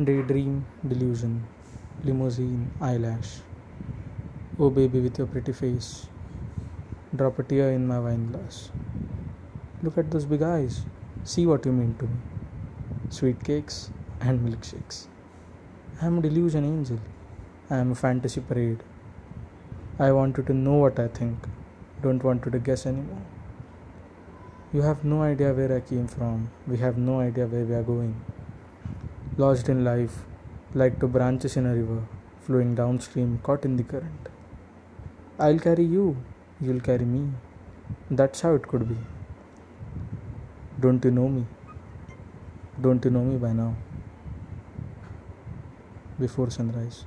Daydream, delusion, limousine, eyelash. Oh, baby, with your pretty face. Drop a tear in my wine glass. Look at those big eyes. See what you mean to me. Sweet cakes and milkshakes. I am a delusion angel. I am a fantasy parade. I want you to know what I think. Don't want you to guess anymore. You have no idea where I came from. We have no idea where we are going lost in life, like two branches in a river, flowing downstream, caught in the current. I'll carry you, you'll carry me. That's how it could be. Don't you know me? Don't you know me by now? Before sunrise.